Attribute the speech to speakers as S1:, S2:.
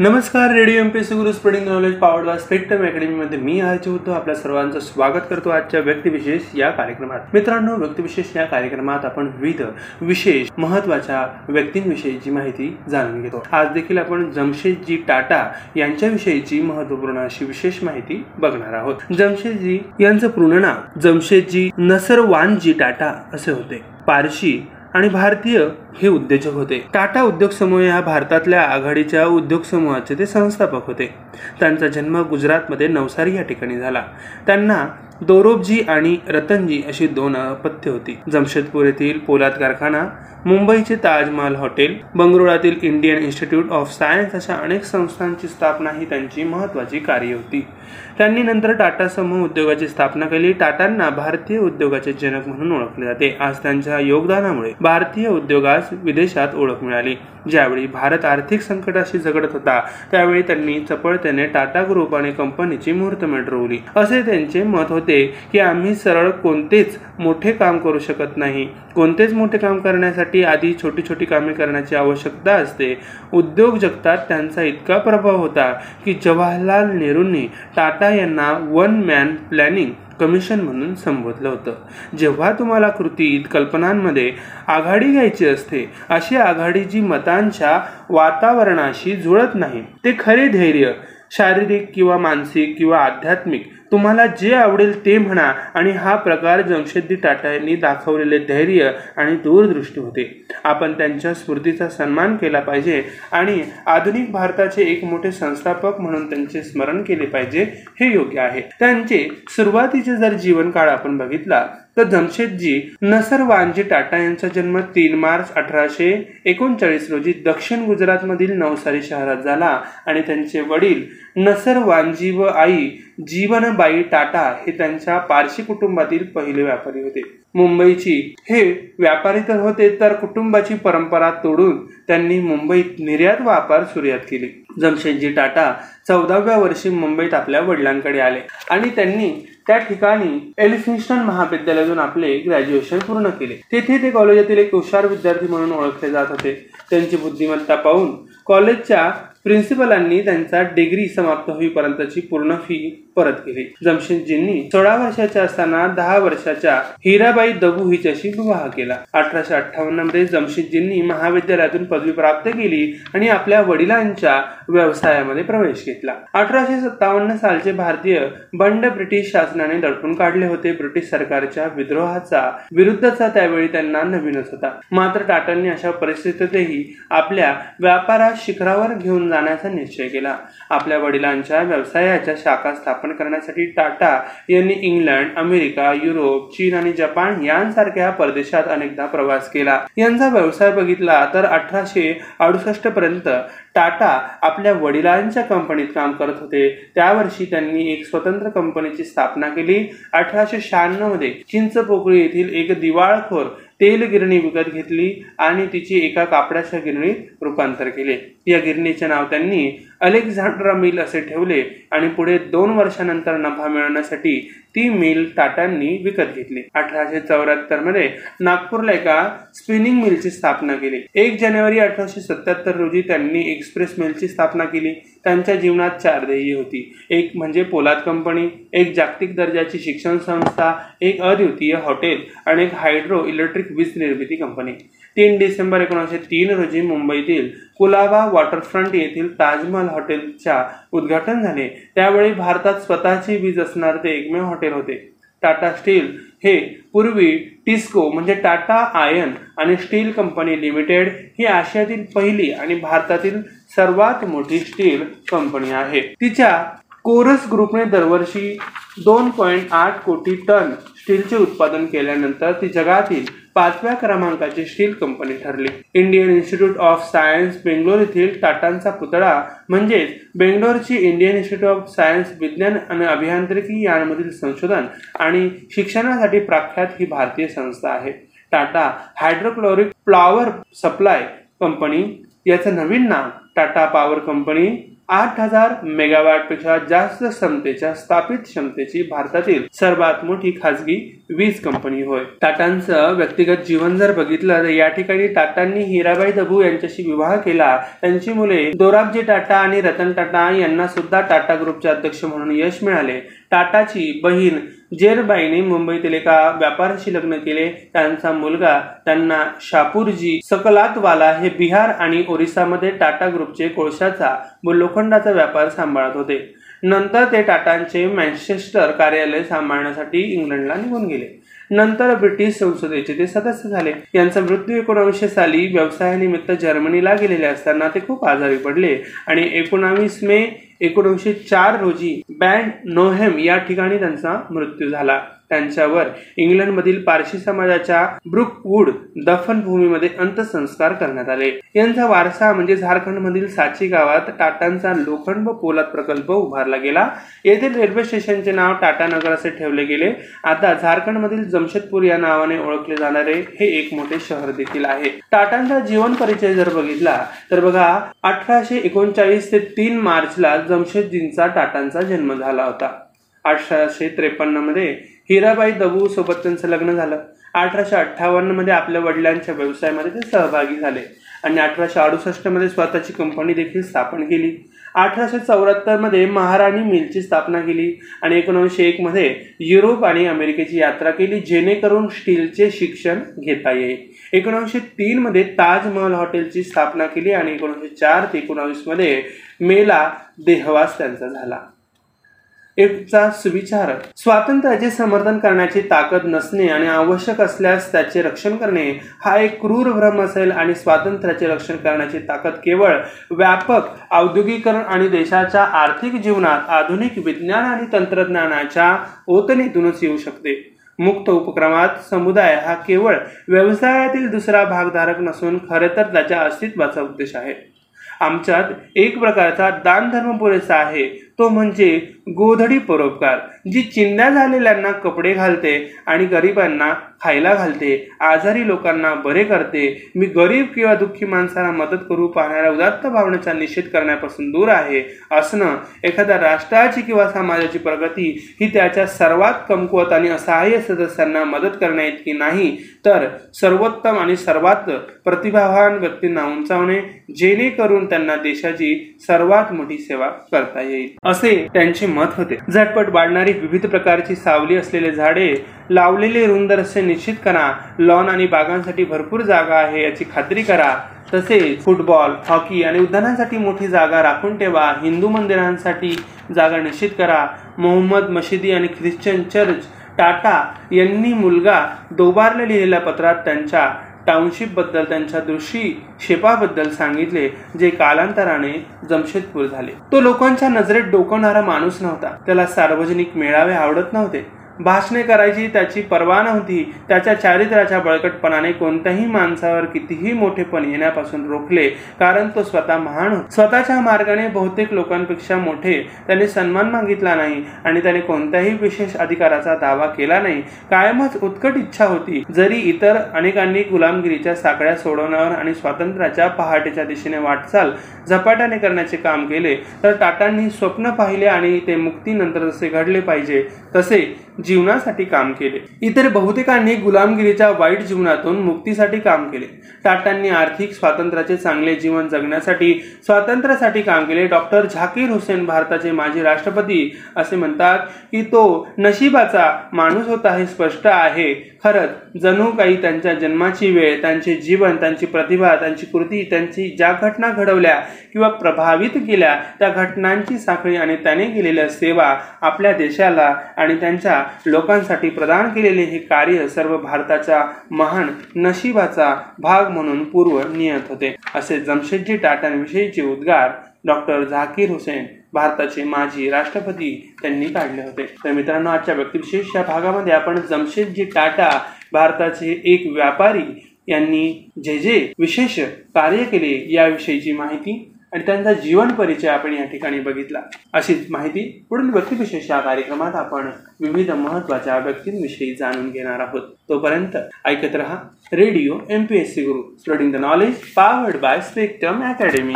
S1: नमस्कार radio M P C Guru spreading knowledge powered by Spectrum अकॅडमीमध्ये मी आरचे होतो आपल्या सर्वांचं स्वागत करतो आजच्या व्यक्तिविशेष या कार्यक्रमात. मित्रांनो व्यक्तिविशेष या कार्यक्रमात आपण विविध विशेष महत्त्वाच्या व्यक्तींविषयीची माहिती जाणून घेतो. आज देखील आपण जमशेदजी टाटा यांच्याविषयीची महत्त्वपूर्ण अशी विशेष माहिती बघणार आहोत. जमशेदजी यांचं पूर्ण नाव जमशेदजी नसरवानजी टाटा असे होते. पारशी आणि भारतीय हे उद्योजक होते. टाटा उद्योग समूह या भारतातल्या आघाडीच्या उद्योग समूहाचे ते संस्थापक होते. त्यांचा जन्म गुजरातमध्ये नवसारी या ठिकाणी झाला. त्यांना दोरोबजी आणि रतनजी अशी दोन अपत्य होती. जमशेदपूर येथील पोलाद कारखाना मुंबईचे ताजमहाल हॉटेल बंगळुरातील इंडियन इन्स्टिट्यूट ऑफ सायन्स अशा अनेक संस्थांची स्थापना ही त्यांची महत्वाची कार्य होती. त्यांनी नंतर टाटा समूह उद्योगाची स्थापना केली. टाटांना भारतीय उद्योगाचे जनक म्हणून ओळखले जाते. आज त्यांच्या योगदानामुळे भारतीय उद्योगास विदेशात ओळख मिळाली. ज्यावेळी भारत आर्थिक संकटाशी झगडत होता त्यावेळी त्यांनी चपळतेने टाटा ग्रुप आणि कंपनीची मुहूर्तमेढ रोवली. असे त्यांचे मत होते. की आम्ही सरळ कोणतेच मोठे काम करू शकत नाही. कोणतेच मोठे काम करण्यासाठी आधी छोटी छोटी कामे करण्याची आवश्यकता असते. उद्योग जगतात त्यांचा इतका प्रभाव होता की जवाहरलाल नेहरूंनी टाटा यांना वन मॅन प्लॅनिंग कमिशन म्हणून संबोधलं होतं. जेव्हा तुम्हाला कृतीत कल्पनांमध्ये आघाडी घ्यायची असते अशी आघाडी जी मतांच्या वातावरणाशी जुळत नाही ते खरे धैर्य शारीरिक किंवा मानसिक किंवा आध्यात्मिक तुम्हाला जे आवडेल ते म्हणा आणि हा प्रकार जमशेदजी टाटा यांनी दाखवलेले धैर्य आणि दूरदृष्टी होते. आपण त्यांच्या स्मृतीचा सन्मान केला पाहिजे आणि आधुनिक भारताचे एक मोठे संस्थापक म्हणून त्यांचे स्मरण केले पाहिजे हे योग्य आहे. त्यांचे सुरुवातीचे जर जीवनकाळ आपण बघितला तर जमशेदजी नसरवानजी टाटा यांचा जन्म तीन मार्च अठराशे एकोणचाळीस रोजी दक्षिण गुजरातमधील नवसारी शहरात झाला आणि त्यांचे वडील नसरवानजी व आई जीवनबाई टाटा हे त्यांच्या पारशी कुटुंबातील पहिले व्यापारी होते. मुंबईची हे व्यापारी तर होते तर कुटुंबाची परंपरा तोडून त्यांनी मुंबईत निर्यात व्यापार सुरुवात केली. जमशेदजी टाटा चौदाव्या वर्षी मुंबईत आपल्या वडिलांकडे आले आणि त्यांनी त्या ठिकाणी एलिफिन्स्टन महाविद्यालयातून आपले ग्रॅज्युएशन पूर्ण केले. तेथे ते कॉलेजातील एक हुशार विद्यार्थी म्हणून ओळखले जात होते. त्यांची बुद्धिमत्ता पाहून कॉलेजच्या प्रिन्सिपलांनी त्यांचा डिग्री समाप्त होईपर्यंतची पूर्ण फी परत केली. जमशेदजींनी सोळा वर्षाच्या असताना दहा वर्षाच्या हिराबाई दबू हिच्याशी विवाह केला. अठराशे अठ्ठावन्नमध्ये जमशेदजींनी महाविद्यालयातून पदवी प्राप्त केली आणि आपल्या वडिलांच्या व्यवसायामध्ये प्रवेश घेतला. अठराशे सत्तावन्न सालचे भारतीय बंड ब्रिटिश शासनाने दडपून काढले होते. ब्रिटिश सरकारच्या विद्रोहाचा विरुद्धचा त्यावेळी त्यांना नवीनच होता. मात्र टाटांनी अशा परिस्थितीतही आपल्या व्यापारात शिखरावर घेऊन जाण्याचा निश्चय केला. आपल्या वडिलांच्या व्यवसायाच्या शाखा स्थापन करण्यासाठी टाटा यांनी इंग्लंड अमेरिका युरोप चीन आणि जपान यांसारख्या परदेशात अनेकदा प्रवास केला. यांचा व्यवसाय बघितला तर अठराशे अडुसष्ट पर्यंत टाटा आपल्या वडिलांच्या कंपनीत काम करत होते. त्या वर्षी त्यांनी एक स्वतंत्र कंपनीची स्थापना केली. अठराशे शहाण्णवमध्ये चिंचपोकळी येथील एक दिवाळखोर तेल गिरणी विकत घेतली आणि तिची एका कापडाच्या गिरणीत रूपांतर केले. या गिरणीचे नाव त्यांनी अलेक्झांड्रा मिल असे ठेवले आणि पुढे दोन वर्षानंतर नफा मिळवण्यासाठी ती मिल टाटांनी विकत घेतली. अठराशे चौऱ्याहत्तरमध्ये नागपूरला एका स्पिनिंग मिलची स्थापना केली. एक जानेवारी अठराशे सत्याहत्तर रोजी त्यांनी एक्सप्रेस मिलची स्थापना केली. त्यांच्या जीवनात चार ध्येय होती. एक म्हणजे पोलाद कंपनी एक जागतिक दर्जाची शिक्षण संस्था एक अद्वितीय हॉटेल आणि एक हायड्रो इलेक्ट्रिक वीज निर्मिती कंपनी. तीन डिसेंबर एकोणीसशे तीन रोजी मुंबईतील कुलाबा वॉटरफ्रंट येथील ताजमहल हॉटेलच्या उद्घाटन झाले. त्यावेळी भारतात स्वतःची वीज असणारे ते एकमेव हॉटेल होते. टाटा स्टील हे पूर्वी टिस्को म्हणजे टाटा आयन आणि स्टील कंपनी लिमिटेड ही आशियातील पहिली आणि भारतातील सर्वात मोठी स्टील कंपनी आहे. तिच्या कोरस ग्रुपने दरवर्षी दोन पॉईंट आठ कोटी टन स्टीलचे उत्पादन केल्यानंतर ती जगातील पाचव्या क्रमांकाची स्टील कंपनी ठरली. Indian institute of science Bangalore येथील टाटांचा पुतळा म्हणजेच बेंगलोरची इंडियन इन्स्टिट्यूट ऑफ सायन्स विज्ञान आणि अभियांत्रिकी यांमधील संशोधन आणि शिक्षणासाठी प्रख्यात ही भारतीय संस्था आहे. Tata hydrochloric power supply company याचं नवीन नाव टाटा पॉवर कंपनी आठ हजार मेगावॅटपेक्षा जास्त क्षमतेच्या स्थापित क्षमतेची भारतातील सर्वात मोठी खासगी वीज कंपनी होय. टाटांचं व्यक्तिगत जीवन जर बघितलं तर या ठिकाणी टाटांनी हिराबाई दबू यांच्याशी विवाह केला. त्यांची मुले दोराबजी टाटा आणि रतन टाटा यांना सुद्धा टाटा ग्रुपचे अध्यक्ष म्हणून यश मिळाले. टाटाची बहीण जेरबाईने मुंबईतील एका व्यापाऱ्याशी लग्न केले. त्यांचा मुलगा त्यांना शापूरजी सकलातवाला हे बिहार आणि ओरिसामध्ये टाटा ग्रुपचे कोळशाचा व लोखंडाचा व्यापार सांभाळत होते. नंतर ते टाटांचे मॅन्चेस्टर कार्यालय सांभाळण्यासाठी इंग्लंडला निघून गेले. नंतर ब्रिटिश संसदेचे ते सदस्य झाले. यांचा मृत्यू एकोणावीसशे साली व्यवसायानिमित्त जर्मनीला गेलेले असताना ते खूप आजारी पडले आणि एकोणावीस मे एकोणीसशे चार रोजी बँड नोहेम या ठिकाणी त्यांचा मृत्यू झाला. त्यांच्यावर इंग्लंडमधील पारशी समाजाच्या ब्रुकवूड दफनभूमीमध्ये अंत्यसंस्कार करण्यात आले. यांचा वारसा म्हणजे झारखंडमधील साची गावात टाटांचा लोखंड व पोलाद प्रकल्प उभारला गेला. येथील रेल्वे स्टेशनचे नाव टाटा नगर असे ठेवले गेले. आता झारखंडमधील जमशेदपूर या नावाने ओळखले जाणारे हे एक मोठे शहर देखील आहे. टाटांचा जीवन परिचय जर बघितला तर बघा अठराशे एकोणचाळीस ते तीन मार्चला जमशेदजींचा टाटांचा जन्म झाला होता. अठराशे त्रेपन्नमध्ये हिराबाई दबू सोबत त्यांचं लग्न झालं. अठराशे अठ्ठावन्नमध्ये आपल्या वडिलांच्या व्यवसायामध्ये ते सहभागी झाले. आणि अठराशे अडुसष्टमध्ये स्वतःची कंपनी देखील स्थापन केली. अठराशे चौऱ्याहत्तरमध्ये महाराणी मिलची स्थापना केली. आणि एकोणीसशे एकमध्ये युरोप आणि अमेरिकेची यात्रा केली जेणेकरून स्टीलचे शिक्षण घेता येईल. एकोणीसशे तीनमध्ये ताजमहल हॉटेलची स्थापना केली आणि एकोणीसशे चार ते एकोणावीसमध्ये मेला देहवास त्यांचा झाला. एकचा सुविचार स्वातंत्र्याचे समर्थन करण्याची ताकद नसणे आणि आवश्यक असल्यास त्याचे रक्षण करणे हा एक क्रूर भ्रम असेल आणि स्वातंत्र्याचे रक्षण करण्याची ताकद केवळ व्यापक औद्योगिकरण आणि देशाच्या आर्थिक जीवनात आधुनिक विज्ञान आणि तंत्रज्ञानाच्या ओतणीतूनच येऊ शकते. मुक्त उपक्रमात समुदाय हा केवळ व्यवसायातील दुसरा भागधारक नसून खरे तर त्याच्या अस्तित्वाचा उद्देश आहे. आमच्यात एक प्रकारचा दानधर्म पुरेसा आहे. तो म्हणजे गोधडी परोपकार जी चिंध्या झालेल्यांना कपडे घालते आणि गरिबांना खायला घालते आजारी लोकांना बरे करते. मी गरीब किंवा दुःखी माणसाला मदत करू पाहणाऱ्या उदात्त भावनेचा निषेध करण्यापासून दूर आहे. असणं एखाद्या राष्ट्राची किंवा समाजाची प्रगती ही त्याच्या सर्वात कमकुवत आणि असहाय्य सदस्यांना मदत करण्याइतकी नाही तर सर्वोत्तम आणि सर्वात प्रतिभावान व्यक्तींना उंचावणे जेणेकरून त्यांना देशाची सर्वात मोठी सेवा करता येईल. असे त्यांचे मत होते. झटपट वाढणारी विविध प्रकारची सावली असलेले झाडे लावलेले रुंद रस्ते निश्चित करा. लॉन आणि बागांसाठी भरपूर जागा आहे याची खात्री करा. तसेच फुटबॉल हॉकी आणि उद्यानांसाठी मोठी जागा राखून ठेवा. हिंदू मंदिरांसाठी जागा निश्चित करा. मोहम्मद मशिदी आणि ख्रिश्चन चर्च टाटा यांनी मुलगा दोबारला लिहिलेल्या पत्रात त्यांच्या टाउनशिपबद्दल त्यांच्या दृष्टी शेपाबद्दल सांगितले जे कालांतराने जमशेदपूर झाले. तो लोकांच्या नजरेत डोकवणारा माणूस नव्हता. त्याला सार्वजनिक मेळावे आवडत नव्हते. भाषणे करायची त्याची पर्वा नव्हती. त्याच्या चारित्र्याच्या बळकटपणाने कोणत्याही माणसावर कितीही मोठेपण येण्यापासून रोखले कारण तो स्वतः महान स्वतःच्या मार्गाने बहुतेक लोकांपेक्षा मोठे त्याने सन्मान मागितला नाही आणि त्याने कोणत्याही विशेष अधिकाराचा दावा केला नाही. कायमच उत्कट इच्छा होती. जरी इतर अनेकांनी गुलामगिरीच्या साकड्या सोडवण्यावर आणि स्वातंत्र्याच्या पहाटेच्या दिशेने वाटचाल झपाट्याने करण्याचे काम केले तर टाटांनी स्वप्न पाहिले आणि ते मुक्तीनंतर जसे घडले पाहिजे तसे जीवनासाठी काम केले. इतर बहुतेकांनी गुलामगिरीच्या वाईट जीवनातून मुक्तीसाठी काम केले. टाटांनी आर्थिक स्वातंत्र्याचे चांगले जीवन जगण्यासाठी स्वातंत्र्यासाठी काम केले. डॉक्टर झाकीर हुसेन भारताचे माजी राष्ट्रपती असे म्हणतात की तो नशिबाचा माणूस होता हे स्पष्ट आहे. खरंच जणू काही त्यांच्या जन्माची वेळ त्यांचे जीवन त्यांची प्रतिभा त्यांची कृती त्यांची ज्या घटना घडवल्या किंवा प्रभावित केल्या त्या घटनांची साखळी आणि त्याने केलेल्या सेवा आपल्या देशाला आणि त्यांच्या लोकांसाठी प्रदान केलेले हे कार्य सर्व भारताच्या महान नशिबाचा भाग म्हणून पूर्व नियत होते. असे जमशेदजी टाटांविषयीचे उद्गार डॉक्टर झाकीर हुसेन भारताचे माजी राष्ट्रपती त्यांनी काढले होते. तर मित्रांनो आजच्या व्यक्तिविशेष या भागामध्ये आपण जमशेदजी टाटा भारताचे एक व्यापारी यांनी जे जे विशेष कार्य केले याविषयीची माहिती आणि त्यांचा जीवन परिचय आपण या ठिकाणी बघितला. अशीच माहिती पुढील व्यक्तिविशेष या कार्यक्रमात आपण विविध महत्त्वाच्या व्यक्तींविषयी जाणून घेणार आहोत. तोपर्यंत ऐकत रहा radio M P S C Guru spreading the knowledge powered by Spectrum academy